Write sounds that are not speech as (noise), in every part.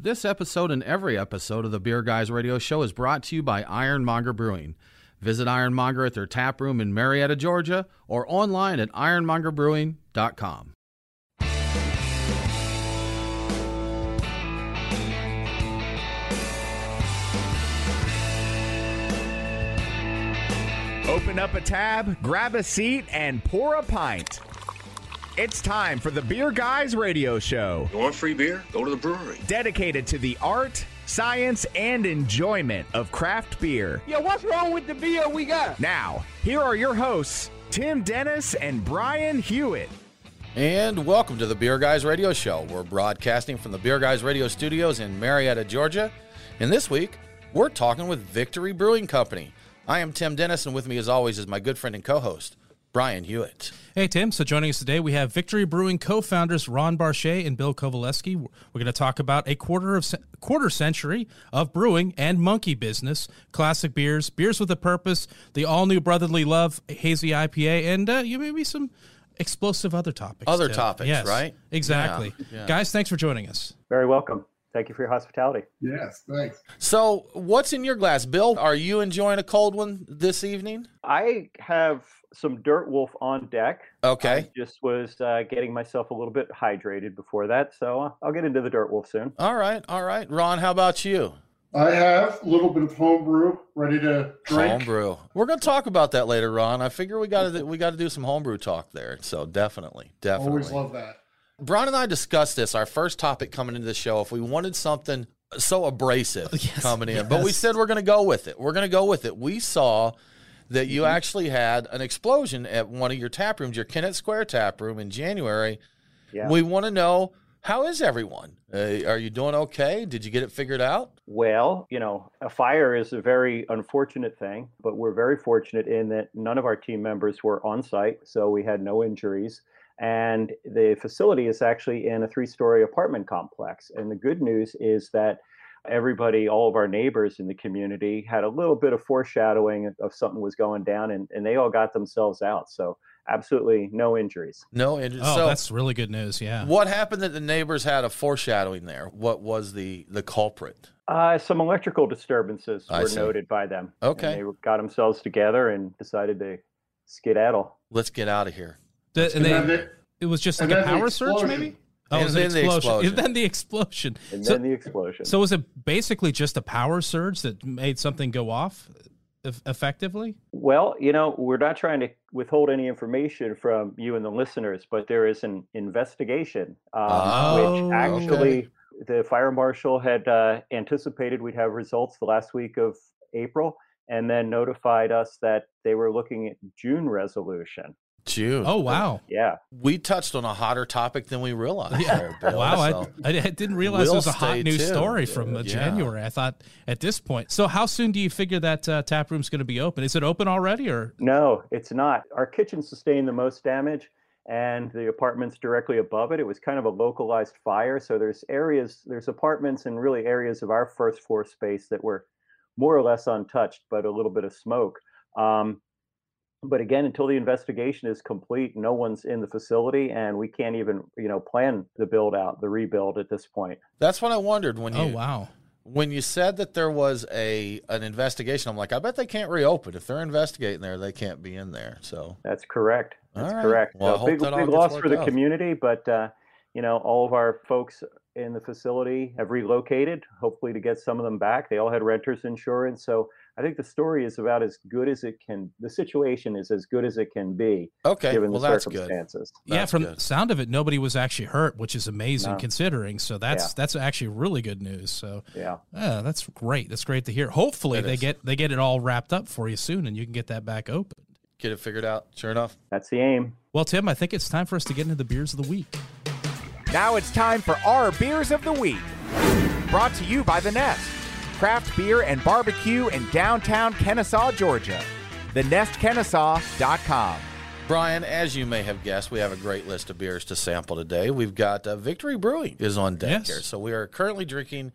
This episode and every episode of the Beer Guys Radio Show is brought to you by Ironmonger Brewing. Visit Ironmonger at their tap room in Marietta, Georgia, or online at ironmongerbrewing.com. Open up a tab, grab a seat, and pour a pint. It's time for the Beer Guys Radio Show, You want free beer? Go to the brewery. dedicated to the art, science, and enjoyment of craft beer. Yo, what's wrong with the beer we got? Now, here are your hosts, Tim Dennis and Brian Hewitt. And welcome to the Beer Guys Radio Show. We're broadcasting from the Beer Guys Radio Studios in Marietta, Georgia. And this week, we're talking with Victory Brewing Company. I am Tim Dennis, and with me, as always, is my good friend and co host, Brian Hewitt. Hey, Tim. So joining us today, we have Victory Brewing co-founders Ron Barchet and Bill Covaleski. We're going to talk about a quarter of quarter century of brewing and monkey business, classic beers, beers with a purpose, the all new Brotherly Love hazy IPA, and uh, you maybe some explosive other topics. Other too. topics, Yes, right? Exactly. Yeah, yeah. Guys, thanks for joining us. Very welcome. Thank you for your hospitality. Yes, thanks. So, what's in your glass, Bill? Are you enjoying a cold one this evening? I have some Dirt Wolf on deck. Okay. I just was uh, getting myself a little bit hydrated before that, so uh, I'll get into the Dirt Wolf soon. All right, all right. Ron, how about you? I have a little bit of homebrew ready to drink. Homebrew. We're going to talk about that later, Ron. I figure we got to we got to do some homebrew talk there. So definitely, definitely. Always love that. Brian and I discussed this. Our first topic coming into the show. If we wanted something so abrasive (laughs) Yes, coming in, but we said we're going to go with it. We're going to go with it. We saw that you actually had an explosion at one of your tap rooms, your Kennett Square tap room in January. Yeah. We want to know how is everyone? Uh, are you doing okay? Did you get it figured out? Well, you know, a fire is a very unfortunate thing, but we're very fortunate in that none of our team members were on site, so we had no injuries. And the facility is actually in a three story apartment complex. And the good news is that everybody, all of our neighbors in the community, had a little bit of foreshadowing of something was going down, and, and they all got themselves out. So, absolutely no injuries. No injuries. Oh, so that's really good news. Yeah. what happened that the neighbors had a foreshadowing there? What was the the culprit? Uh, some electrical disturbances I were see. noted by them. Okay. And they got themselves together and decided to skedaddle. Let's get out of here. The- and And they, it was just like a power surge, maybe. Oh, And it was an then the explosion. (laughs) explosion. And then the explosion. And So- then the explosion. So was it basically just a power surge that made something go off eff- effectively? Well, you know, we're not trying to withhold any information from you and the listeners, but there is an investigation, um, Oh, which actually the fire marshal had uh, anticipated we'd have results the last week of April, and then notified us that they were looking at June resolution. June. Oh wow! Yeah, we touched on a hotter topic than we realized. there, Bill, Wow, I, so- I, I didn't realize We'll it was a hot stay news tuned. story from uh, Yeah. January. I thought at this point. So how soon do you figure that uh, tap room's going to be open? Is it open already, or no, it's not. Our kitchen sustained the most damage, and the apartments directly above it. It was kind of a localized fire, so there's areas, there's apartments, and really areas of our first floor space that were more or less untouched, but a little bit of smoke. Um, but again, until the investigation is complete, no one's in the facility, and we can't even, you know, plan the build out, the rebuild at this point. that's what I wondered when you oh wow, when you said that there was a an investigation. I'm like, I bet they can't reopen if they're investigating there. They can't be in there. So That's correct. That's right. correct. Well, so big, that big loss for the out. community, but uh, you know, all of our folks in the facility have relocated, hopefully to get some of them back. They all had renters insurance, so I think the story is about as good as it can. The situation is as good as it can be, okay, given well the that's good. circumstances. yeah. That's From good. the sound of it, nobody was actually hurt, which is amazing No. considering. So that's Yeah. that's actually really good news. So Yeah. yeah, that's great. That's great to hear. Hopefully It they is. get they get it all wrapped up for you soon, and you can get that back open. Get it figured out. Sure enough. That's the aim. Well, Tim, I think it's time for us to get into the beers of the week. Now it's time for our Beers of the Week. Brought to you by The Nest, craft beer and barbecue in downtown Kennesaw, Georgia. TheNestKennesaw.com. Brian, as you may have guessed, we have a great list of beers to sample today. We've got uh, Victory Brewing is on deck Yes. here. So we are currently drinking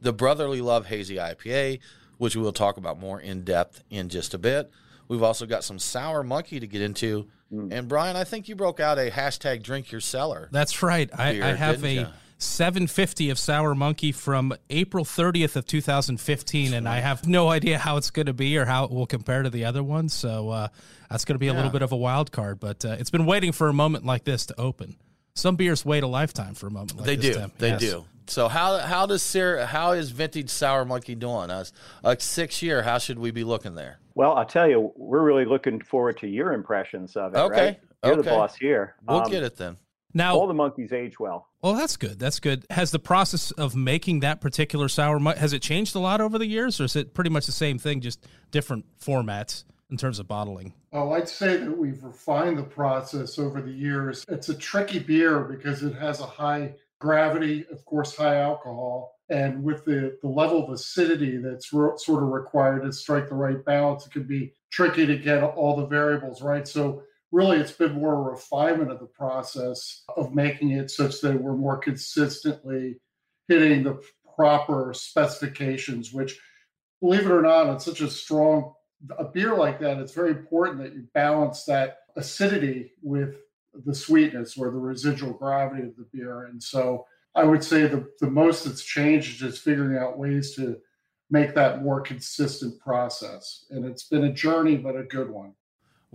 the Brotherly Love Hazy IPA, which we will talk about more in depth in just a bit. We've also got some Sour Monkey to get into. And Brian, I think you broke out a hashtag drink your cellar. That's right. I, Beer, I have a ya? 750 of Sour Monkey from April 30th of 2015, and I have no idea how it's going to be or how it will compare to the other ones. So uh, that's going to be a Yeah. little bit of a wild card, but uh, it's been waiting for a moment like this to open. Some beers wait a lifetime for a moment like They this. do. Tim. They Yes. do. So how how does Sir, how is vintage sour monkey doing? As a six year, how should we be looking there? Well, I'll tell you, we're really looking forward to your impressions of it. Okay, right? You're okay. the boss here. We'll Um, get it then. Now, All the monkeys age well. well, that's good. That's good. Has the process of making that particular sour mu- has it changed a lot over the years, or is it pretty much the same thing, just different formats in terms of bottling? Oh, I'd say that we've refined the process over the years. It's a tricky beer because it has a high gravity, of course, high alcohol. And with the, the level of acidity that's ro- sort of required to strike the right balance, it can be tricky to get all the variables right. So, really, it's been more a refinement of the process of making it such that we're more consistently hitting the proper specifications, which, believe it or not, it's such a strong a beer like that, it's very important that you balance that acidity with the sweetness or the residual gravity of the beer. And so I would say the, the most that's changed is figuring out ways to make that more consistent process. And it's been a journey, but a good one.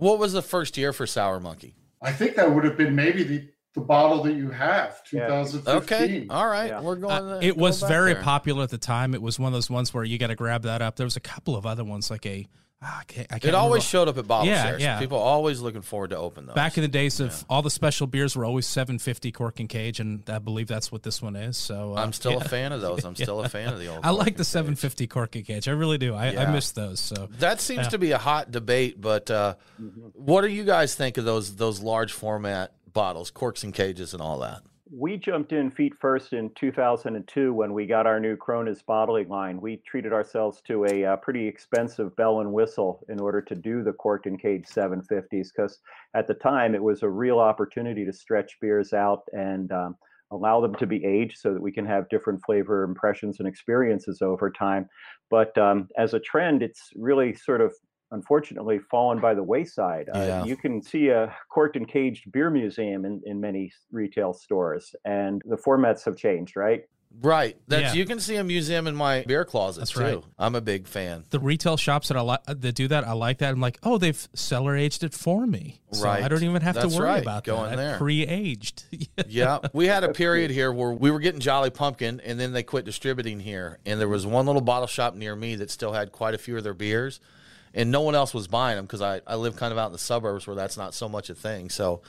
What was the first year for Sour Monkey? I think that would have been maybe the, the bottle that you have, Yeah. 2015. Okay, all right, Yeah. we're going. Uh, to- it was back very there. popular at the time. It was one of those ones where you got to grab that up. There was a couple of other ones like a. ah, I can't, I can't It always remember. showed up at bottle Yeah, shares. yeah. People always looking forward to open those. Back in the days of all the special beers were always 750 cork and cage, and I believe that's what this one is. So uh, I'm still yeah. a fan of those. I'm still a (laughs) fan of the old. I like the Cork and 750 cork and cage. I really do. I, I miss those. So That seems Yeah. to be a hot debate, but uh, what do you guys think of those those large format bottles, corks and cages, and all that? We jumped in feet first in 2002 when we got our new Krones bottling line. We treated ourselves to a uh, pretty expensive bell and whistle in order to do the corked and cage 750s because at the time it was a real opportunity to stretch beers out and um, allow them to be aged so that we can have different flavor impressions and experiences over time. But um, as a trend, it's really sort of unfortunately fallen by the wayside. Uh, You can see a corked and caged beer museum in, in many retail stores, and the formats have changed, right? Right. That's Yeah. you can see a museum in my beer closet That's too. right. I'm a big fan. the retail shops that I like that do that, I like that. I'm like, oh, they've cellar aged it for me, so I don't even have That's to worry right. about Go that. in there. Pre-aged. (laughs) Yeah, we had a period here where we were getting Jolly Pumpkin, and then they quit distributing here. And there was one little bottle shop near me that still had quite a few of their beers, and no one else was buying them because I, I live kind of out in the suburbs where that's not so much a thing. So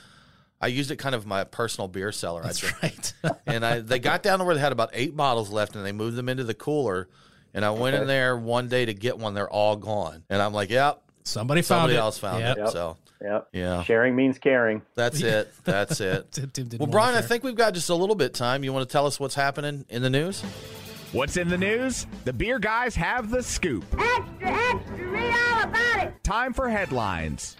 I used it kind of my personal beer cellar. That's I right. (laughs) and I they got down to where they had about eight bottles left, and they moved them into the cooler. And I went in there one day to get one; they're all gone. And I'm like, "Yep, Somebody found somebody it. else found Yep. it." Yep. So Yep. yeah, Sharing means caring. that's (laughs) it. That's it. (laughs) Tim didn't Well, Brian, I think we've got just a little bit time. You want to tell us what's happening in the news? What's in the news? The beer guys have the scoop. Extra, extra, read all about it. Time for headlines.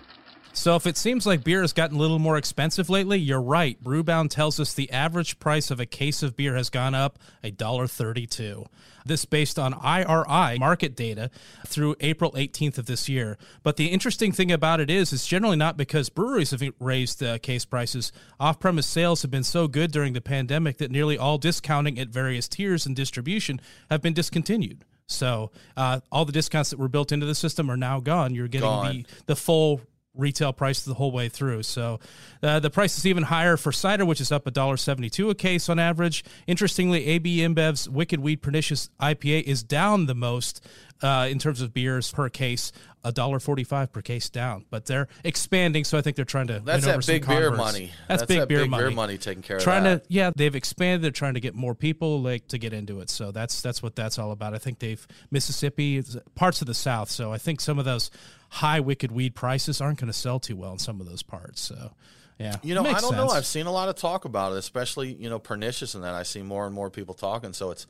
So if it seems like beer has gotten a little more expensive lately, you're right. Brewbound tells us the average price of a case of beer has gone up $1.32. This based on IRI market data through April 18th of this year. But the interesting thing about it is it's generally not because breweries have raised uh, case prices. Off-premise sales have been so good during the pandemic that nearly all discounting at various tiers and distribution have been discontinued. So uh, all the discounts that were built into the system are now gone. You're getting Gone. the the full retail price the whole way through. So uh, the price is even higher for cider, which is up $1.72 a case on average. Interestingly, AB InBev's Wicked Weed Pernicious IPA is down the most uh, in terms of beers per case, $1.45 per case down. But they're expanding, so I think they're trying to That's that big beer money. That's, big, that beer, big money. beer money taking care Trying of that. to yeah, they've expanded. They're trying to get more people like to get into it. So that's that's what that's all about. I think they've Mississippi, parts of the South. So I think some of those high wicked weed prices aren't going to sell too well in some of those parts. So yeah, You know, I don't know. I've seen a lot of talk about it, especially you know pernicious and that. I see more and more people talking. So it's,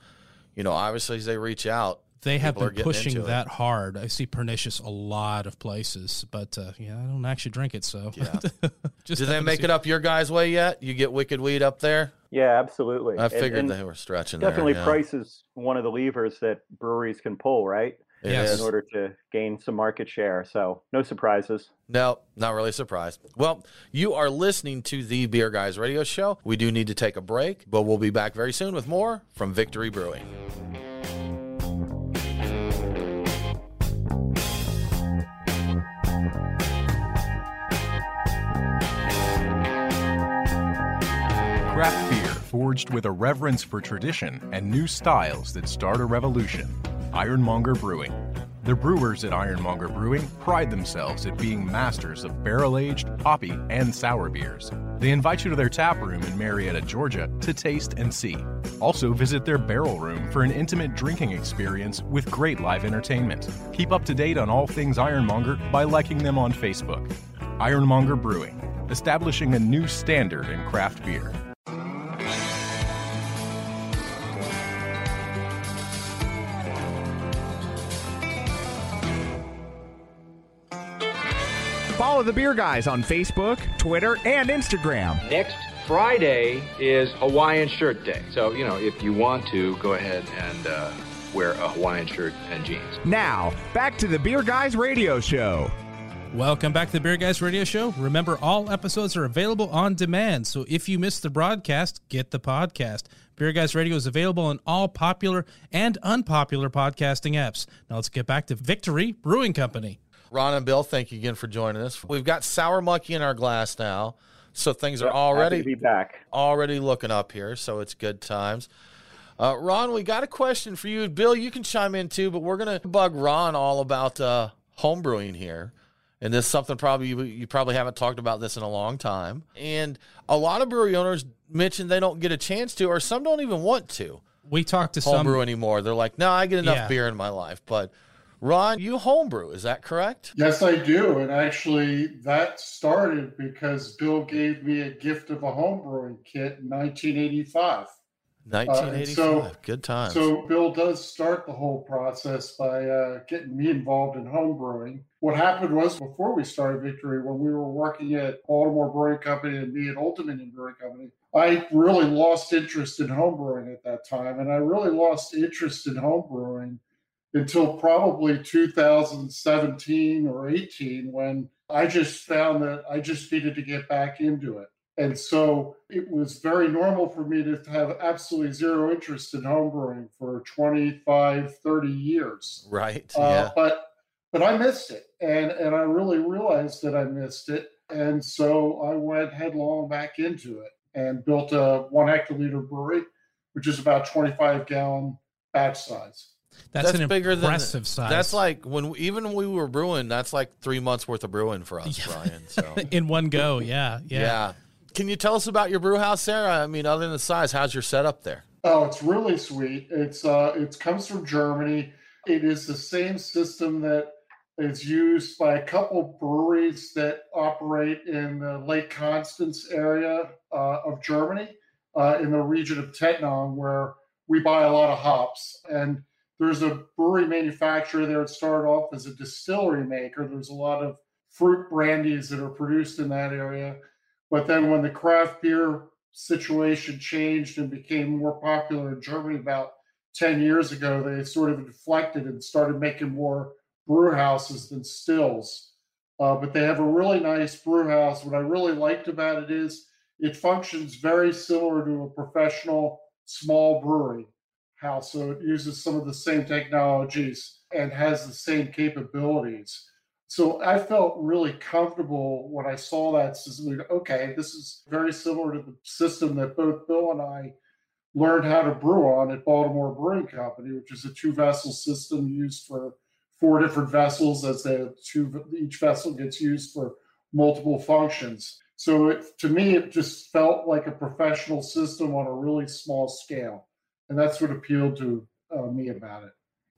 you know, obviously as they reach out, they have been pushing into it. that hard. I see pernicious a lot of places, but uh, yeah, I don't actually drink it. So Yeah. (laughs) just Did they make it up your guys' way yet? You get wicked weed up there? Yeah, absolutely. I figured and they were stretching definitely there. yeah. price is one of the levers that breweries can pull, right? Yes. in order to gain some market share. So no surprises. No, not really surprised. Well, you are listening to the Beer Guys radio show. We do need to take a break, but we'll be back very soon with more from Victory Brewing. Forged with a reverence for tradition and new styles that start a revolution. Ironmonger Brewing. The brewers at Ironmonger Brewing pride themselves at being masters of barrel aged, hoppy, and sour beers. They invite you to their tap room in Marietta, Georgia to taste and see. Also, visit their barrel room for an intimate drinking experience with great live entertainment. Keep up to date on all things Ironmonger by liking them on Facebook. Ironmonger Brewing, establishing a new standard in craft beer. Follow the Beer Guys on Facebook, Twitter, and Instagram. Next Friday is Hawaiian Shirt Day. So, you know, if you want to, go ahead and uh, wear a Hawaiian shirt and jeans. Now, back to the Beer Guys radio show. Welcome back to the Beer Guys Radio Show. Remember, all episodes are available on demand, so if you missed the broadcast, get the podcast. Beer Guys Radio is available on all popular and unpopular podcasting apps. Now let's get back to Victory Brewing Company. Ron and Bill, thank you again for joining us. We've got sour monkey in our glass now, so things are Yep, happy already be back. already looking up here. So it's good times. Uh, Ron, we got a question for you. Bill, you can chime in too, but we're gonna bug Ron all about uh, home brewing here. And this is something probably you, you probably haven't talked about this in a long time. And a lot of brewery owners mention they don't get a chance to, or some don't even want to We talked to homebrew some. anymore. They're like, no, I get enough Yeah. beer in my life. But Ron, you homebrew, is that correct? Yes, I do. And actually, that started because Bill gave me a gift of a homebrewing kit in 1985. 1985. so- Good times. So Bill does start the whole process by uh, getting me involved in homebrewing. What happened was before we started Victory, when we were working at Baltimore Brewing Company and me at Ultimate Brewing Company, I really lost interest in homebrewing at that time, and I really lost interest in home brewing until probably 2017 or 18 when I just found that I just needed to get back into it. And so it was very normal for me to have absolutely zero interest in homebrewing for 25, 30 years. right. Uh, yeah. But but I missed it, and and I really realized that I missed it, and so I went headlong back into it and built a one hectoliter brewery, which is about 25 gallon batch size. That's, an bigger than impressive size. That's like when even when we were brewing, that's like three months worth of brewing for us, (laughs) Brian. So (laughs) in one go. Yeah, yeah. yeah. Can you tell us about your brew house there? I mean, other than the size, how's your setup there? Oh, it's really sweet. It's uh, it comes from Germany. It is the same system that is used by a couple breweries that operate in the Lake Constance area uh, of Germany, uh, in the region of Tettnang, where we buy a lot of hops. And there's a brewery manufacturer there. It started off as a distillery maker. There's a lot of fruit brandies that are produced in that area. But then when the craft beer situation changed and became more popular in Germany about 10 years ago, they sort of inflected and started making more brew houses than stills. Uh, but they have a really nice brew house. What I really liked about it is it functions very similar to a professional small brewery house. So it uses some of the same technologies and has the same capabilities. So I felt really comfortable when I saw that system. Okay, this is very similar to the system that both Bill and I learned how to brew on at Baltimore Brewing Company, which is a two vessel system used for four different vessels as the two each vessel gets used for multiple functions. So it, to me, it just felt like a professional system on a really small scale, and that's what appealed to uh, me about it.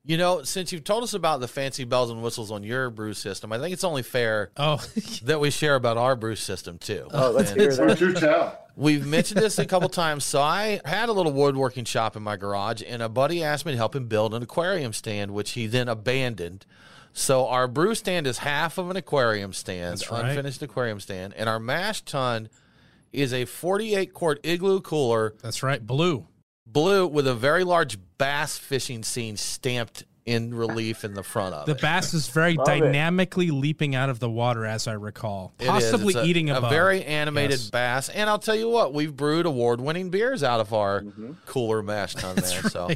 You know, since you've told us about the fancy bells and whistles on your brew system, I think it's only fair Oh, (laughs) that we share about our brew system too. Oh, let's And hear So that. do tell. We've mentioned this a couple times. So I had a little woodworking shop in my garage, and a buddy asked me to help him build an aquarium stand, which he then abandoned. So our brew stand is half of an aquarium stand, That's right. unfinished aquarium stand, and our mash tun is a 48 quart igloo cooler, that's right. Blue. Blue with a very large bass fishing scene stamped in relief in the front of The it. bass is very Love it. dynamically leaping out of the water, as I recall, It is. possibly It's a, eating a, a very animated Yes. bass. And I'll tell you what, we've brewed award-winning beers out of our Mm-hmm. cooler mash tun there. So,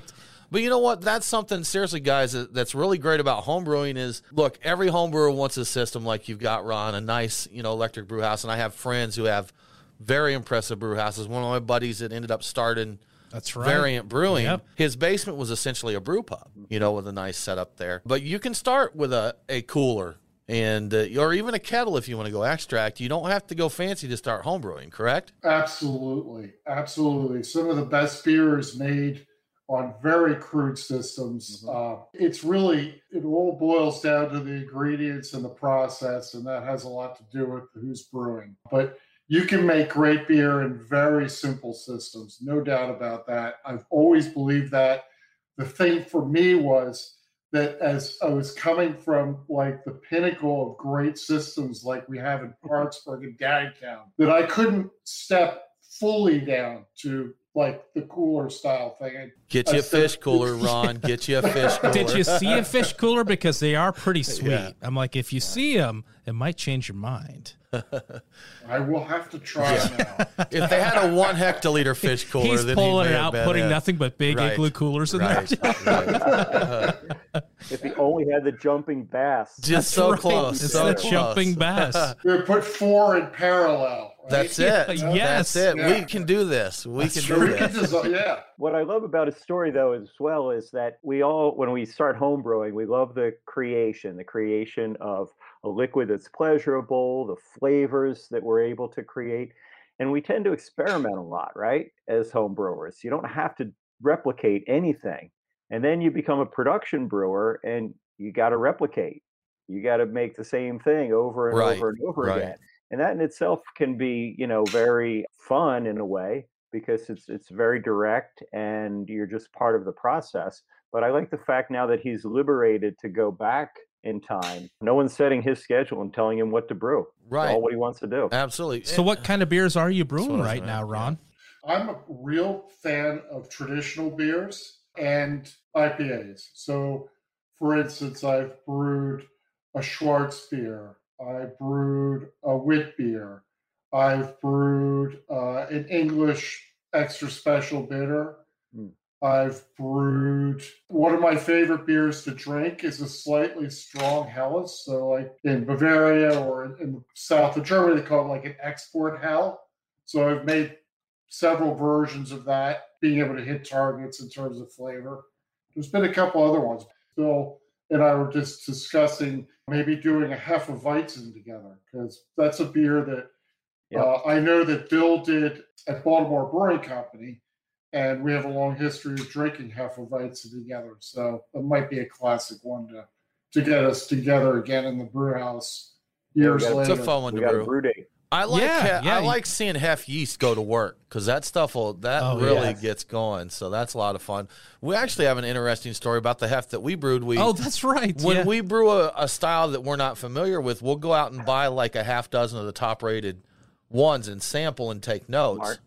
but you know what? That's something seriously, guys. That's really great about home brewing. Is look, every home brewer wants a system like you've got, Ron, a nice you know electric brew house. And I have friends who have very impressive brew houses. One of my buddies that ended up starting That's right. Variant Brewing. Yep. His basement was essentially a brew pub, you know, with a nice setup there. But you can start with a, a cooler and uh, or even a kettle if you want to go extract. You don't have to go fancy to start home brewing, correct? Absolutely, absolutely. Some of the best beers made on very crude systems. Uh, it's really it all boils down to the ingredients and the process, and that has a lot to do with who's brewing. But you can make great beer in very simple systems, no doubt about that. I've always believed that. The thing for me was that as I was coming from like the pinnacle of great systems like we have in mm-hmm. Parkesburg and Downtown, that I couldn't step fully down to like the cooler style thing. Get you a fish cooler, (laughs) Ron. Get you a fish cooler. (laughs) Did you see a fish cooler? Because they are pretty sweet. Yeah. I'm like, if you see them, it might change your mind. I will have to try now. (laughs) if they had a one hectoliter fish cooler, He's then pulling he it out, putting in. nothing but big Right. igloo coolers in Right, there. (laughs) right. If he only had the jumping bass. Just so Right. close. It's so the close. jumping (laughs) bass. We put four in parallel. Right? That's it. Yes. That's it. Yeah. We can do this. We That's can do We could this. yeah. What I love about his story, though, as well, is that we all, when we start homebrewing, we love the creation, the creation of a liquid that's pleasurable, the flavors that we're able to create. And we tend to experiment a lot, right? As home brewers, you don't have to replicate anything. And then you become a production brewer and you got to replicate. You got to make the same thing over and Right, over and over right. again. And that in itself can be, you know, very fun in a way because it's it's very direct and you're just part of the process. But I like the fact now that he's liberated to go back in time. No one's setting his schedule and telling him what to brew. It's Right. all what he wants to do. Absolutely. So, what kind of beers are you brewing what I was right now, Ron? I'm a real fan of traditional beers and IPAs. So, for instance, I've brewed a Schwarzbier. I brewed a wit beer. I've brewed uh, an English extra special bitter. I've brewed one of my favorite beers to drink is a slightly strong Helles. So, like in Bavaria or in, in the south of Germany, they call it like an export Hell. So, I've made several versions of that, being able to hit targets in terms of flavor. There's been a couple other ones. Bill and I were just discussing maybe doing a Hefeweizen together because that's a beer that Yep. uh, I know that Bill did at Baltimore Brewing Company, and we have a long history of drinking Hefeweizen together. So it might be a classic one to to get us together again in the brew house years Yeah, we it's a fun one to got brew. brew date. I like Yeah, he- yeah, I like seeing Hef yeast go to work because that stuff will that Oh, really yes. gets going. So that's a lot of fun. We actually have an interesting story about the Hef that we brewed. We Oh, that's right. when yeah. we brew a, a style that we're not familiar with, we'll go out and buy like a half dozen of the top rated ones and sample and take notes. Smart.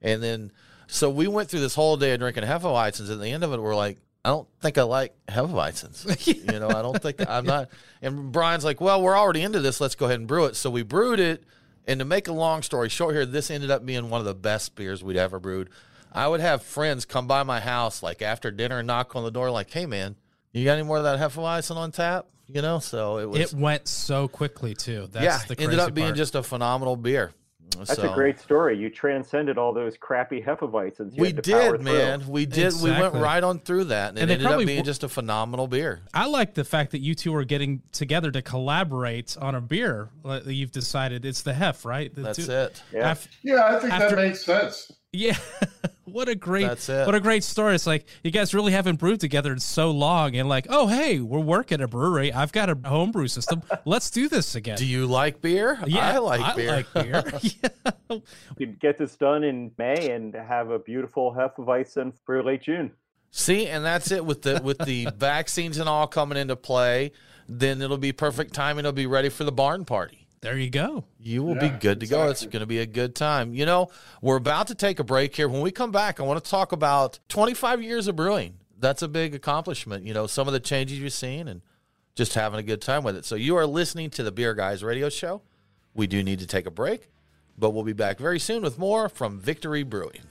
And then, so we went through this whole day of drinking Hefeweizens. At the end of it, we're like, I don't think I like Hefeweizens. (laughs) You know, I don't think I'm not. And Brian's like, well, we're already into this. Let's go ahead and brew it. So we brewed it. And to make a long story short here, this ended up being one of the best beers we'd ever brewed. I would have friends come by my house like after dinner and knock on the door, like, hey, man, you got any more of that Hefeweizen on tap? You know, so it was. it went so quickly too. That's yeah, the ended up being part. just a phenomenal beer. That's So- a great story. You transcended all those crappy Hefeweizens. You We had to power did, through. man. We did. We went right on through that, and, And it they ended up being w- just a phenomenal beer. I like the fact that you two are getting together to collaborate on a beer. Uh, like You've decided it's the Hef, right? The That's two- it. Yeah. Af- Yeah, I think After- that makes sense. Yeah. (laughs) what a great That's it. what a great story. It's like you guys really haven't brewed together in so long and like, oh hey, we're working a brewery. I've got a homebrew system. (laughs) Let's do this again. Do you like beer? yeah, I like I beer. like beer. (laughs) yeah. You could get this done in May and have a beautiful Hefeweizen for late June. See, and that's it with the with the vaccines and all coming into play. Then it'll be perfect time, and it'll be ready for the barn party. There you go. You will be good to go. It's going to be a good time. You know, we're about to take a break here. When we come back, I want to talk about 25 years of brewing. that's a big accomplishment. You know, some of the changes you've seen and just having a good time with it. So you are listening to the Beer Guys radio show. We do need to take a break, but we'll be back very soon with more from Victory Brewing.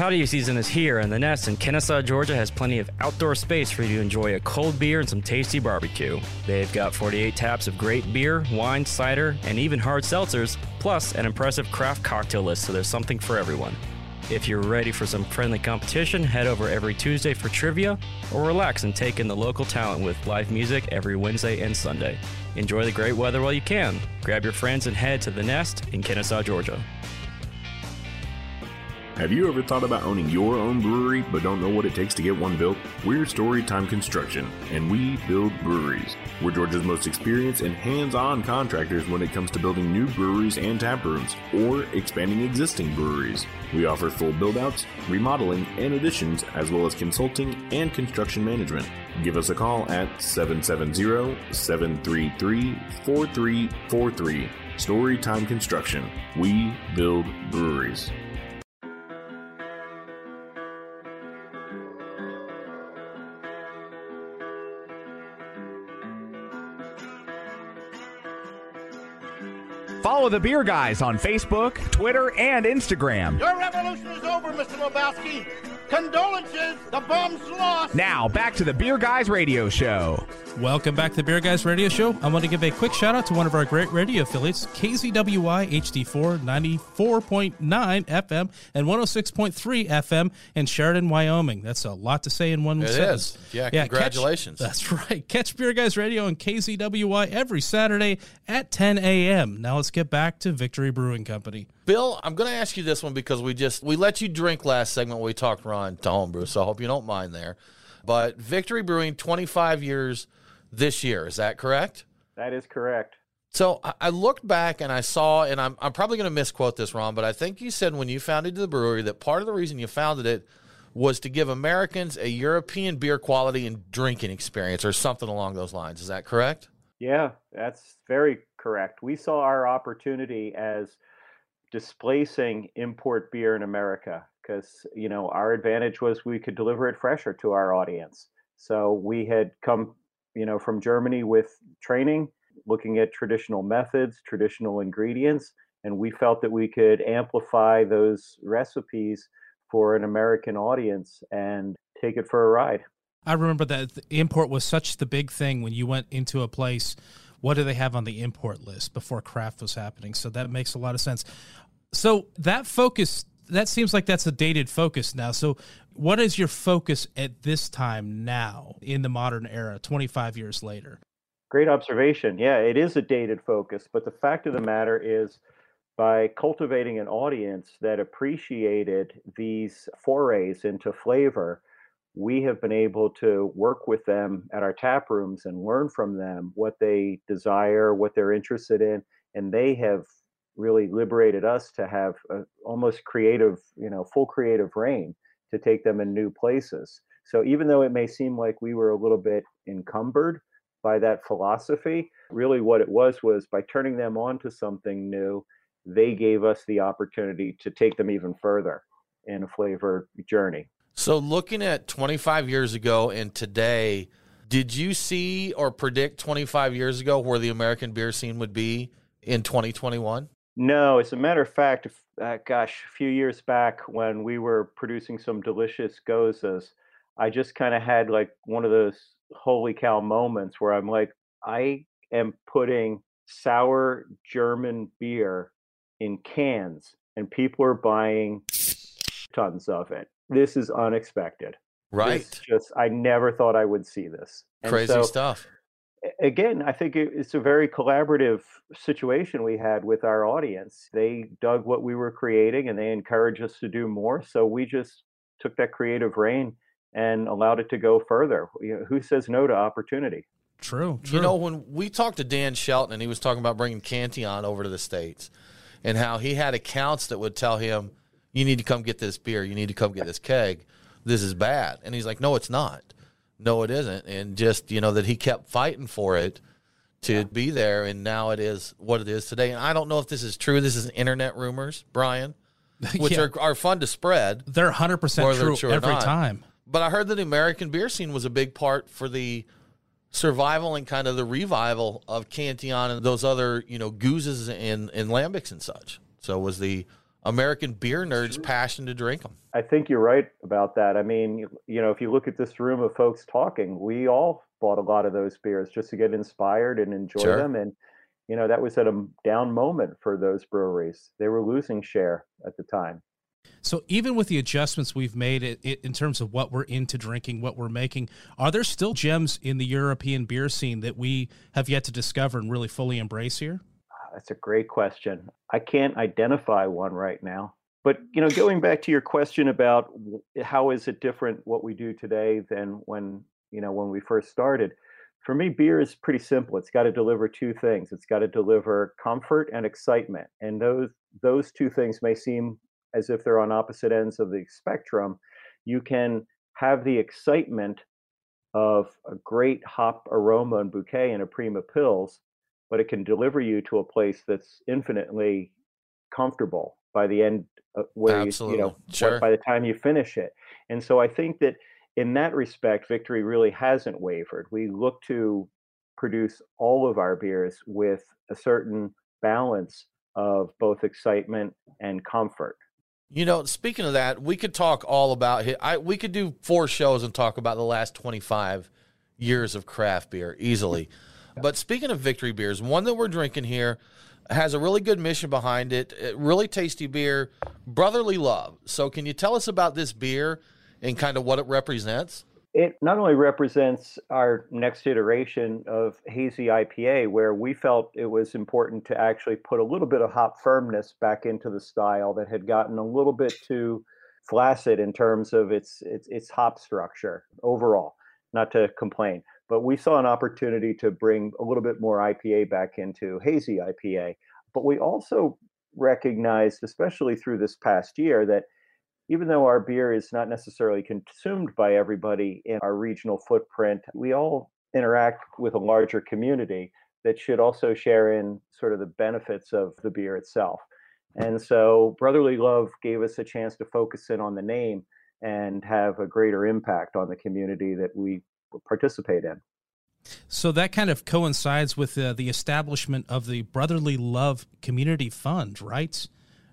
Patio season is here, and the Nest in Kennesaw, Georgia has plenty of outdoor space for you to enjoy a cold beer and some tasty barbecue. They've got 48 taps of great beer, wine, cider, and even hard seltzers, plus an impressive craft cocktail list, so there's something for everyone. If you're ready for some friendly competition, head over every Tuesday for trivia, or relax and take in the local talent with live music every Wednesday and Sunday. Enjoy the great weather while you can. Grab your friends and head to the Nest in Kennesaw, Georgia. Have you ever thought about owning your own brewery but don't know what it takes to get one built? We're Storytime Construction, and we build breweries. We're Georgia's most experienced and hands on contractors when it comes to building new breweries and tap rooms, or expanding existing breweries. We offer full build outs, remodeling, and additions, as well as consulting and construction management. Give us a call at 770 733 4343. Storytime Construction. We build breweries. Follow the Beer Guys on Facebook, Twitter, and Instagram. Your revolution is over, Mr. Lebowski. Condolences, the bum's lost. Now, back to the Beer Guys Radio Show. Welcome back to the Beer Guys Radio Show. I want to give a quick shout out to one of our great radio affiliates, KZWY HD4 94.9 FM and 106.3 FM in Sheridan, Wyoming. That's a lot to say in one It sentence. is. Yeah, congratulations. Catch, that's right. Catch Beer Guys Radio on KZWY every Saturday at 10 a.m. Now let's get back to Victory Brewing Company. Bill, I'm going to ask you this one because we just we let you drink last segment when we talked Ron to homebrew, so I hope you don't mind there. But Victory Brewing, 25 years this year, is that correct? That is correct. So I- looked back and I saw, and I'm, I'm probably going to misquote this, Ron, but I think you said when you founded the brewery that part of the reason you founded it was to give Americans a European beer quality and drinking experience or something along those lines. Is that correct? Yeah, that's very correct. We saw our opportunity as displacing import beer in America because, you know, our advantage was we could deliver it fresher to our audience. So we had come, you know, from Germany with training, looking at traditional methods, traditional ingredients, and we felt that we could amplify those recipes for an American audience and take it for a ride. I remember that import was such the big thing when you went into a place. What do they have on the import list before craft was happening? So that makes a lot of sense. So that focus, that seems like that's a dated focus now. So what is your focus at this time now in the modern era, 25 years later? Great observation. Yeah, it is a dated focus, but the fact of the matter is by cultivating an audience that appreciated these forays into flavor, we have been able to work with them at our tap rooms and learn from them what they desire, what they're interested in, and they have really liberated us to have a, almost creative, you know, full creative reign to take them in new places. So even though it may seem like we were a little bit encumbered by that philosophy, really what it was was by turning them on to something new, they gave us the opportunity to take them even further in a flavor journey. So, looking at 25 years ago and today, did you see or predict 25 years ago where the American beer scene would be in 2021? No, as a matter of fact, uh, gosh, a few years back when we were producing some delicious goses, I just kind of had like one of those holy cow moments where I'm like, I am putting sour German beer in cans and people are buying tons of it. This is unexpected. Right. It's just I never thought I would see this. And Crazy so, stuff. Again, I think it's a very collaborative situation we had with our audience. They dug what we were creating and they encouraged us to do more. So we just took that creative reign and allowed it to go further. You know, who says no to opportunity? True, true. You know, when we talked to Dan Shelton and he was talking about bringing Cantillon over to the States and how he had accounts that would tell him, you need to come get this beer. You need to come get this keg. This is bad. And he's like, no, it's not. No, it isn't. And just, you know, that he kept fighting for it to yeah. be there. And now it is what it is today. And I don't know if this is true. This is internet rumors, Brian, (laughs) which yeah. are, are fun to spread. They're 100% true, true every not. time. But I heard that the American beer scene was a big part for the survival and kind of the revival of Cantillon and those other, you know, gueuzes and, and lambics and such. So was the American beer nerds' passion to drink them. I think you're right about that. I mean, you know, if you look at this room of folks talking, we all bought a lot of those beers just to get inspired and enjoy sure. them. And, you know, that was at a down moment for those breweries. They were losing share at the time. So even with the adjustments we've made it, it, in terms of what we're into drinking, what we're making, are there still gems in the European beer scene that we have yet to discover and really fully embrace here? That's a great question. I can't identify one right now. But you know, going back to your question about how is it different what we do today than when you know when we first started, for me, beer is pretty simple. It's got to deliver two things. It's got to deliver comfort and excitement, and those those two things may seem as if they're on opposite ends of the spectrum, you can have the excitement of a great hop aroma and bouquet in a Prima Pils, but it can deliver you to a place that's infinitely comfortable by the end of where Absolutely. you, you know sure. by the time you finish it. And so I think that in that respect, Victory really hasn't wavered. We look to produce all of our beers with a certain balance of both excitement and comfort. You know, speaking of that, we could talk all about it. I we could do four shows and talk about the last 25 years of craft beer easily. But speaking of victory beers, one that we're drinking here has a really good mission behind it. Really tasty beer, brotherly love. So, can you tell us about this beer and kind of what it represents? it not only represents our next iteration of hazy IPA, where we felt it was important to actually put a little bit of hop firmness back into the style that had gotten a little bit too flaccid in terms of its its, its hop structure overall. Not to complain, but we saw an opportunity to bring a little bit more IPA back into hazy IPA. But we also recognized, especially through this past year, that even though our beer is not necessarily consumed by everybody in our regional footprint, we all interact with a larger community that should also share in sort of the benefits of the beer itself. And so Brotherly Love gave us a chance to focus in on the name and have a greater impact on the community that we participate in. So that kind of coincides with uh, the establishment of the Brotherly Love Community Fund, right?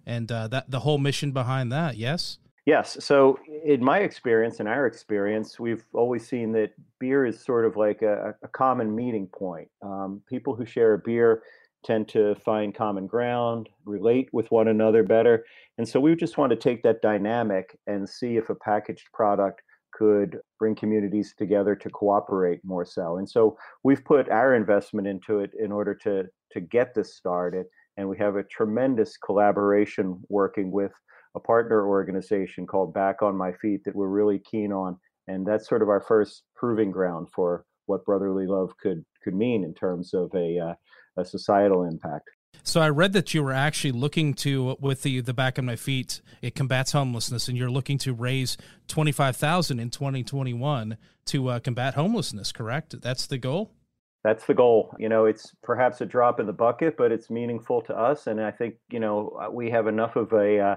And uh, that the whole mission behind that, yes. Yes. So, in my experience, in our experience, we've always seen that beer is sort of like a, a common meeting point. Um, people who share a beer tend to find common ground, relate with one another better. And so, we just want to take that dynamic and see if a packaged product could bring communities together to cooperate more so. And so, we've put our investment into it in order to, to get this started. And we have a tremendous collaboration working with a partner organization called Back on My Feet that we're really keen on, and that's sort of our first proving ground for what brotherly love could could mean in terms of a uh, a societal impact. So I read that you were actually looking to, with the the Back on My Feet, it combats homelessness, and you're looking to raise twenty five thousand in twenty twenty one to uh, combat homelessness. Correct? That's the goal. That's the goal. You know, it's perhaps a drop in the bucket, but it's meaningful to us, and I think you know uh, we have enough of a uh,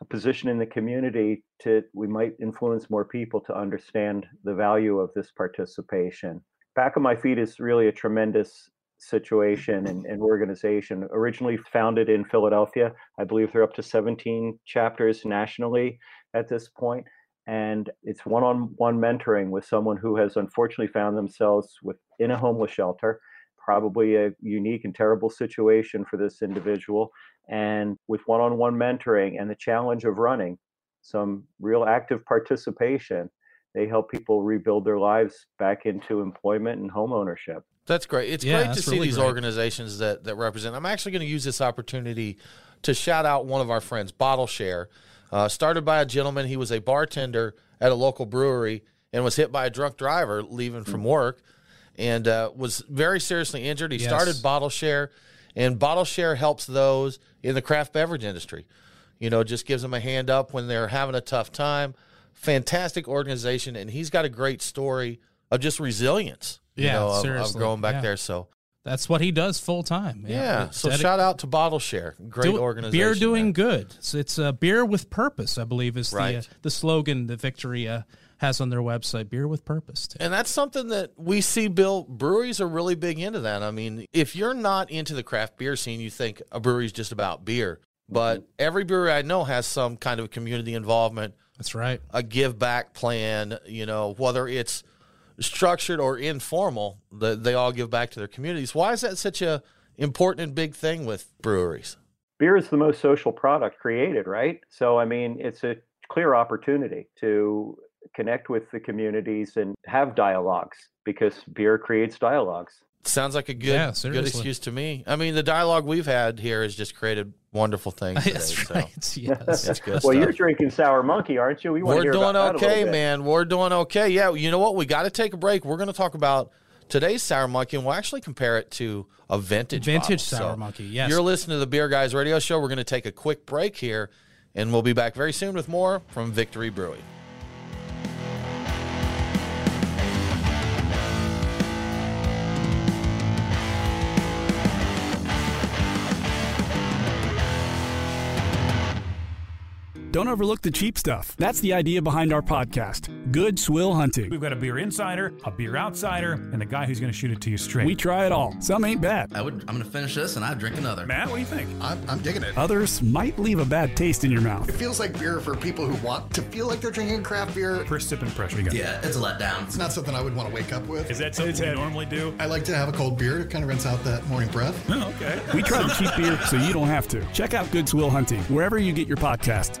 a position in the community to we might influence more people to understand the value of this participation. Back on My Feet is really a tremendous situation and, and, organization. Originally founded in Philadelphia, I believe they're up to 17 chapters nationally at this point. and it's one-on-one mentoring with someone who has unfortunately found themselves within a homeless shelter. Probably a unique and terrible situation for this individual, and with one on one mentoring and the challenge of running, some real active participation, they help people rebuild their lives back into employment and home ownership. That's great. It's Yeah, great to see really these great. organizations that that represent. I'm actually going to use this opportunity to shout out one of our friends, Bottle Share. Uh, started by a gentleman. He was a bartender at a local brewery and was hit by a drunk driver leaving from work, and uh, was very seriously injured. He Yes. started Bottle Share, and Bottle Share helps those in the craft beverage industry. You know, just gives them a hand up when they're having a tough time. Fantastic organization, and he's got a great story of just resilience. You Yeah, know, of- of, seriously. growing back Yeah. there. So That's what he does full time. yeah. So Dedic- shout out to Bottle Share. Great Do- organization. Beer doing man. good. So it's uh, beer with purpose, I believe, is the uh, the slogan that Victory uh, has on their website. Beer with purpose. Tim. And that's something that we see, Bill. Breweries are really big into that. I mean, if you're not into the craft beer scene, you think a brewery's just about beer. But every brewery I know has some kind of community involvement, That's right. a give back plan, you know, whether it's structured or informal, that they all give back to their communities. Why is that such a important and big thing with breweries? beer is the most social product created, right? So, I mean, it's a clear opportunity to connect with the communities and have dialogues because beer creates dialogues. Sounds like a good Yeah, good excuse to me. I mean, the dialogue we've had here has just created wonderful things. (laughs) Today, That's so. right. (laughs) Yes. It's good well, stuff. you're drinking Sour Monkey, aren't you? We want We're hear doing about that a okay, man. We're doing okay. Yeah, you know what? We got to take a break. We're going to talk about today's Sour Monkey, and we'll actually compare it to a vintage Vintage bottle. Sour So Monkey, yes. You're listening to the Beer Guys Radio Show. We're going to take a quick break here, and we'll be back very soon with more from Victory Brewing. Don't overlook the cheap stuff. That's the idea behind our podcast, Good Swill Hunting. We've got a beer insider, a beer outsider, and the guy who's going to shoot it to you straight. We try it all. Some ain't bad. I would. I'm going to finish this and I'd drink another. Matt, what do you think? I'm, I'm digging it. Others might leave a bad taste in your mouth. It feels like beer for people who want to feel like they're drinking craft beer. First sip impression. You got Yeah, it's a letdown. It's not something I would want to wake up with. Is that something you normally do? I like to have a cold beer to kind of rinse out that morning breath. Oh, okay. We try the cheap beer so you don't have to. Check out Good Swill Hunting wherever you get your podcast.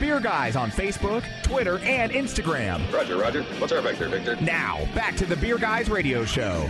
Beer Guys on Facebook, Twitter, and Instagram. Roger, Roger. What's our vector, Victor? Now, back to the Beer Guys Radio Show.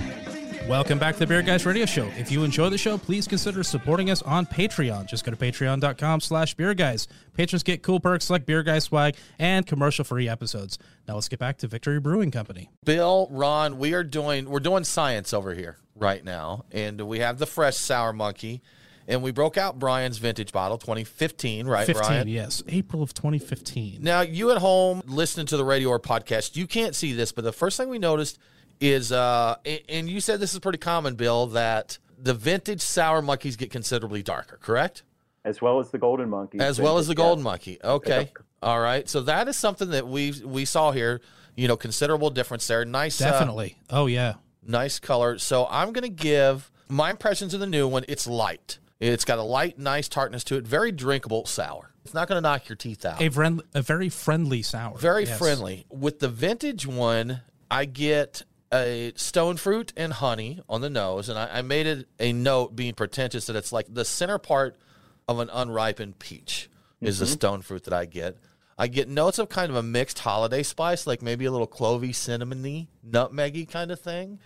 Welcome back to the Beer Guys Radio Show. If you enjoy the show, please consider supporting us on Patreon. Just go to patreon.com slash beer guys. Patrons get cool perks like beer guy swag and commercial-free episodes. Now let's get back to Victory Brewing Company. Bill, Ron, we are doing we're doing science over here right now, and we have the fresh sour monkey, and we broke out Brian's vintage bottle, 2015, right, 15, Brian? yes. April of 2015. Now, you at home listening to the radio or podcast, you can't see this, but the first thing we noticed is, uh, and you said this is pretty common, Bill, that the vintage sour monkeys get considerably darker, correct? As well as the golden monkey. As well as the Yeah. golden monkey. Okay. All right. So that is something that we we saw here. You know, considerable difference there. Nice. uh, Definitely. oh, yeah. nice color. So I'm going to give my impressions of the new one. It's light. It's got a light, nice tartness to it. Very drinkable sour. It's not going to knock your teeth out. A, friend, a very friendly sour. Very Yes. friendly. With the vintage one, I get a stone fruit and honey on the nose, and I, I made it a note being pretentious that it's like the center part of an unripened peach is the Mhm. stone fruit that I get. I get notes of kind of a mixed holiday spice, like maybe a little clovey, cinnamony, nutmeggy kind of thing,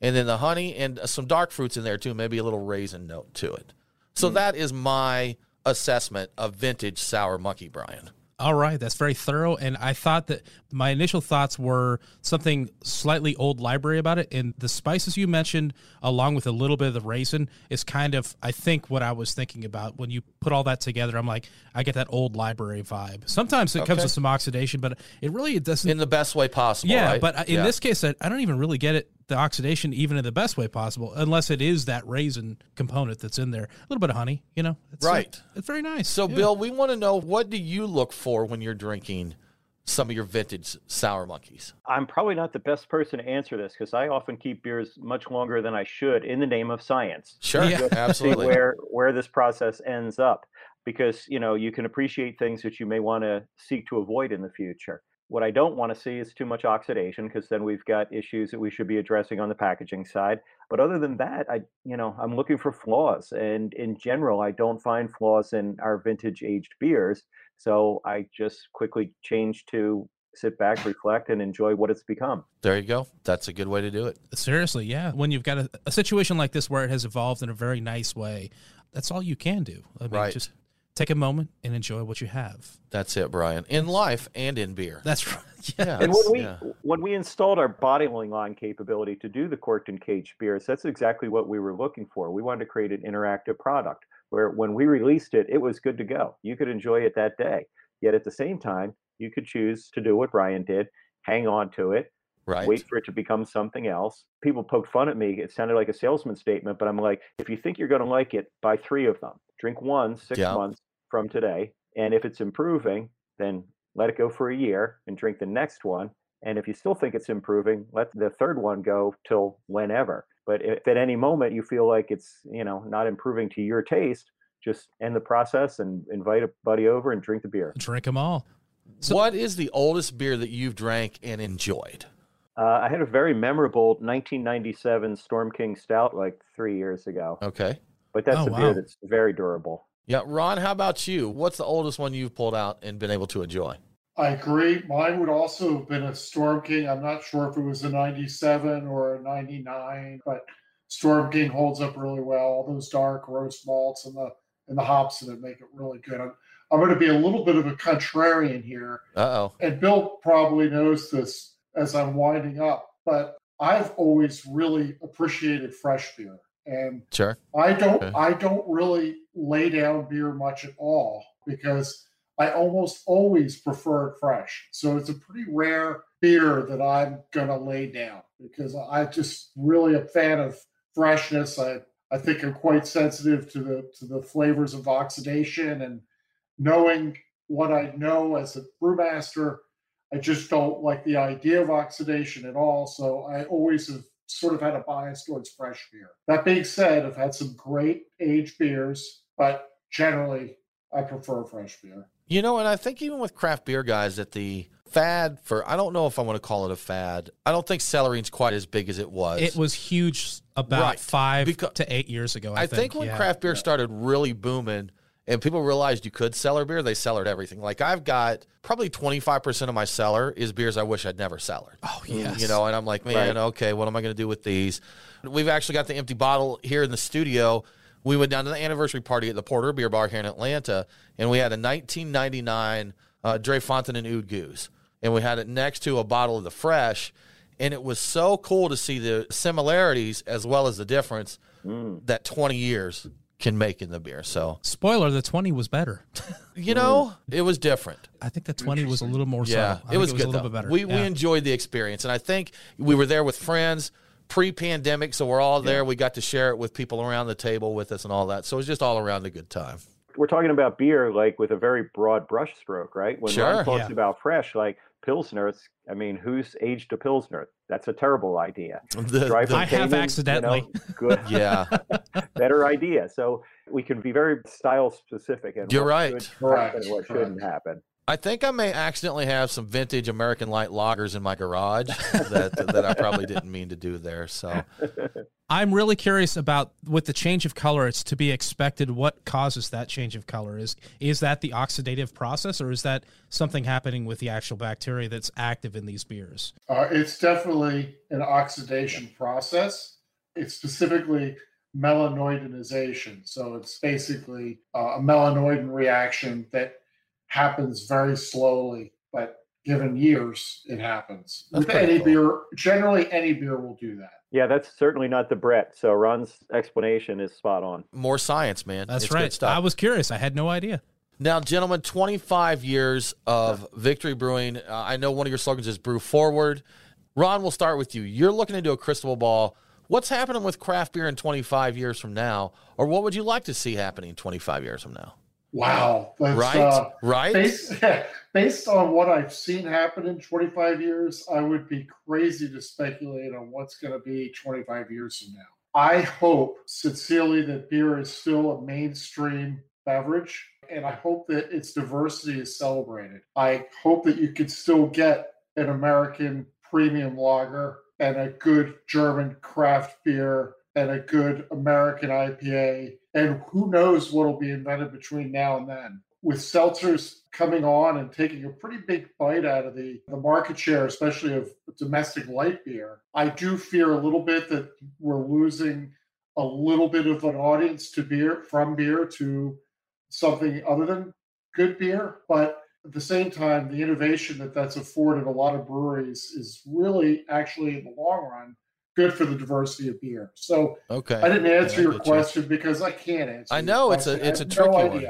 and then the honey and some dark fruits in there too, maybe a little raisin note to it. So that is my assessment of vintage sour monkey, Brian. All right, that's very thorough. And I thought that my initial thoughts were something slightly old library about it. And the spices you mentioned, along with a little bit of the raisin, is kind of, I think, what I was thinking about. When you put all that together, I'm like, I get that old library vibe. Sometimes it comes with some oxidation, but it really doesn't. In the best way possible. yeah, right? but uh, in Yeah. this case, I, I don't even really get it the oxidation even in the best way possible, unless it is that raisin component that's in there. A little bit of honey, you know. It's, Right. it's very nice. So, Yeah. Bill, we want to know what do you look for when you're drinking some of your vintage sour monkeys? I'm probably not the best person to answer this because I often keep beers much longer than I should in the name of science. Sure, Yeah. Just see absolutely. where where this process ends up, because you know you can appreciate things that you may want to seek to avoid in the future. What I don't want to see is too much oxidation because then we've got issues that we should be addressing on the packaging side. But other than that, I you know I'm looking for flaws, and in general, I don't find flaws in our vintage aged beers. So I just quickly change to sit back, reflect, and enjoy what it's become. There you go. That's a good way to do it. Seriously, yeah. When you've got a, a situation like this where it has evolved in a very nice way, that's all you can do. I mean, Right. just take a moment and enjoy what you have. That's it, Brian. In life and in beer. That's right. (laughs) Yeah. And when we yeah. when we installed our bottling line capability to do the corked and caged beers, that's exactly what we were looking for. We wanted to create an interactive product where when we released it, it was good to go. You could enjoy it that day. Yet at the same time, you could choose to do what Brian did, hang on to it, Right. wait for it to become something else. People poked fun at me. It sounded like a salesman statement, but I'm like, if you think you're going to like it, buy three of them. Drink one six Yeah. months from today. And if it's improving, then let it go for a year and drink the next one. And if you still think it's improving, let the third one go till whenever. But if at any moment you feel like it's, you know, not improving to your taste, just end the process and invite a buddy over and drink the beer. Drink them all. what is the oldest beer that you've drank and enjoyed? Uh, I had a very memorable 1997 Storm King Stout like three years ago. Okay. But that's Oh, a wow. beer that's very durable. Yeah, Ron, how about you? What's the oldest one you've pulled out and been able to enjoy? I agree. Mine would also have been a Storm King. I'm not sure if it was a 97 or a 99, but Storm King holds up really well. All those dark roast malts and the and the hops in it make it really good. I'm, I'm going to be a little bit of a contrarian here. Uh oh. And Bill probably knows this as I'm winding up, but I've always really appreciated fresh beer. And Sure. I don't Okay. I don't really lay down beer much at all because I almost always prefer it fresh. So it's a pretty rare beer that I'm gonna lay down because I just really a fan of freshness. I I think I'm quite sensitive to the to the flavors of oxidation and knowing what I know as a brewmaster, I just don't like the idea of oxidation at all. So I always have sort of had a bias towards fresh beer. That being said, I've had some great aged beers, but generally I prefer fresh beer. You know, and I think even with craft beer guys, that the fad for I don't know if I want to call it a fad. I don't think cellaring's quite as big as it was. It was huge about Right. five to eight years ago. I, I think, when yeah. craft beer started really booming and people realized you could cellar beer, they cellared everything. Like I've got probably 25% of my cellar is beers I wish I'd never cellared. Oh, mm, yes. You know, and I'm like, man, Right. okay, what am I going to do with these? We've actually got the empty bottle here in the studio. We went down to the anniversary party at the Porter Beer Bar here in Atlanta, and we had a 1999 uh, Drie Fonteinen and Oude Geuze, and we had it next to a bottle of the Fresh, and it was so cool to see the similarities as well as the difference that 20 years can make in the beer. So, Spoiler: the twenty was better. (laughs) you know, it was different. I think the twenty was a little more. Yeah, subtle. I it think was good a little though. bit better. We we enjoyed the experience, and I think we were there with friends pre-pandemic, so we're all there. We got to share it with people around the table with us and all that. So it's just all around a good time. We're talking about beer like with a very broad brush stroke, right? When Sure. Ron talks Yeah. about fresh, like Pilsner, it's, I mean, who's aged a Pilsner? That's a terrible idea. (laughs) The- the- from I have Cayman, you accidentally. know, good. (laughs) Yeah. (laughs) better idea. So we can be very style specific and You're what right. should happen and what shouldn't happen. I think I may accidentally have some vintage American Light lagers in my garage that that I probably didn't mean to do there. So (laughs) I'm really curious about with the change of color. It's to be expected. What causes that change of color? Is is that the oxidative process, or is that something happening with the actual bacteria that's active in these beers? Uh, it's definitely an oxidation process. It's specifically melanoidinization. So it's basically uh, a melanoidin reaction that happens very slowly, but given years, it happens. That's any cool. beer, generally any beer will do that. Yeah, that's certainly not the Brett. So Ron's explanation is spot on. more science, man. That's It's good right. stuff. I was curious. I had no idea. Now, gentlemen, 25 years of Victory Brewing. Uh, I know one of your slogans is brew forward. Ron, we'll start with you. You're looking into a crystal ball. What's happening with craft beer in 25 years from now, or what would you like to see happening 25 years from now? Wow. Right? uh, right? Based, (laughs) based on what I've seen happen in 25 years, I would be crazy to speculate on what's going to be 25 years from now. I hope sincerely that beer is still a mainstream beverage, and I hope that its diversity is celebrated. I hope that you could still get an American premium lager and a good German craft beer and a good American IPA. And who knows what will be invented between now and then. With seltzers coming on and taking a pretty big bite out of the, the market share, especially of domestic light beer, I do fear a little bit that we're losing a little bit of an audience to beer from beer to something other than good beer. But at the same time, the innovation that that's afforded a lot of breweries is really actually in the long run good for the diversity of beer. So okay, I didn't answer yeah, your question you. because I can't answer. I know it's a it's a tricky no one.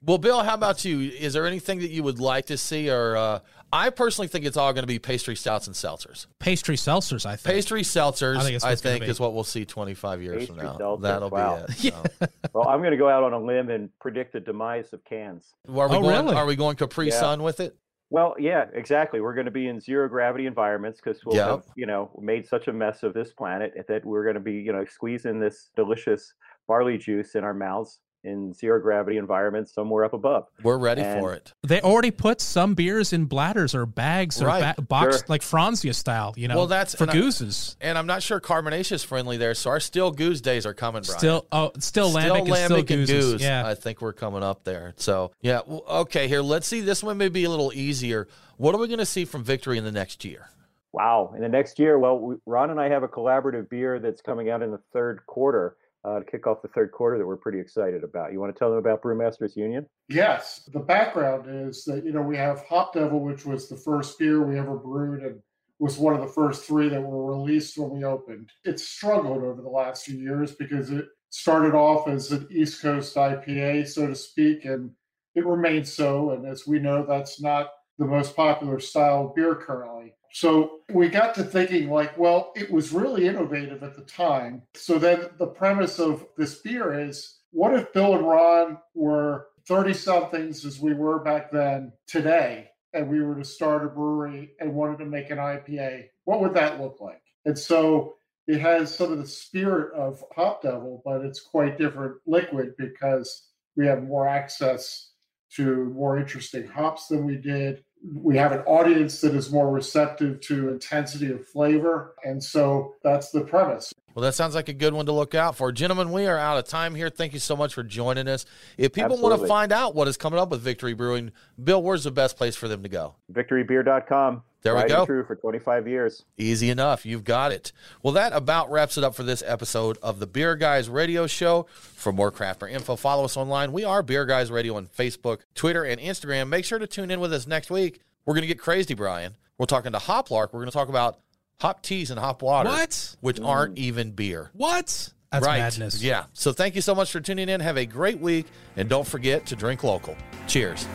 Well, Bill, how about you? Is there anything that you would like to see, or uh, I personally think it's all going to be pastry stouts and seltzers. Pastry seltzers, I think. Pastry seltzers, I think, I think is what we'll see 25 years pastry from now. Seltzers, That'll wow. be it. So. (laughs) well, I'm going to go out on a limb and predict the demise of cans. Are we oh, going, really? Are we going Capri Yeah. Sun with it? Well, yeah, exactly. We're going to be in zero gravity environments because we'll Yep. have, you know, made such a mess of this planet that we're going to be, you know, squeezing this delicious barley juice in our mouths in zero gravity environments somewhere up above. We're ready And- for it. They already put some beers in bladders or bags or Right. ba- boxed Sure. like Franzia style, you know, Well, that's- for and I- gueuzes. And I'm not sure Carbonaceous friendly there, so our still gueuze days are coming. Brian. Still, oh, still lambic, and still and gueuzes. gueuze. Yeah, I think we're coming up there. So yeah, well, okay. Here, let's see. This one may be a little easier. What are we going to see from Victory in the next year? Wow. In the next year, well, we, Ron and I have a collaborative beer that's coming out in the third quarter uh, to kick off the third quarter that we're pretty excited about. You want to tell them about Brewmasters Union? Yes. The background is that, you know, we have HopDevil, which was the first beer we ever brewed and was one of the first three that were released when we opened. It's struggled over the last few years because it started off as an East Coast IPA, so to speak, and it remains so. And as we know, that's not the most popular style of beer currently. So we got to thinking, like, well, it was really innovative at the time. So then the premise of this beer is what if Bill and Ron were 30 somethings as we were back then today, and we were to start a brewery and wanted to make an IPA? What would that look like? And so it has some of the spirit of HopDevil, but it's quite different liquid because we have more access to more interesting hops than we did. We have an audience that is more receptive to intensity of flavor. And so that's the premise. Well, that sounds like a good one to look out for. Gentlemen, we are out of time here. Thank you so much for joining us. If people want to find out what is coming up with Victory Brewing, Bill, where's the best place for them to go? VictoryBeer.com. There we go. True for 25 years. Easy enough. You've got it. Well, that about wraps it up for this episode of the Beer Guys Radio Show. For more craft beer info, follow us online. We are Beer Guys Radio on Facebook, Twitter, and Instagram. Make sure to tune in with us next week. We're going to get crazy, Brian. We're talking to Hoplark. We're going to talk about hop teas and hop water, What? which mm. aren't even beer. What? That's right. madness. Yeah. So thank you so much for tuning in. Have a great week. And don't forget to drink local. Cheers.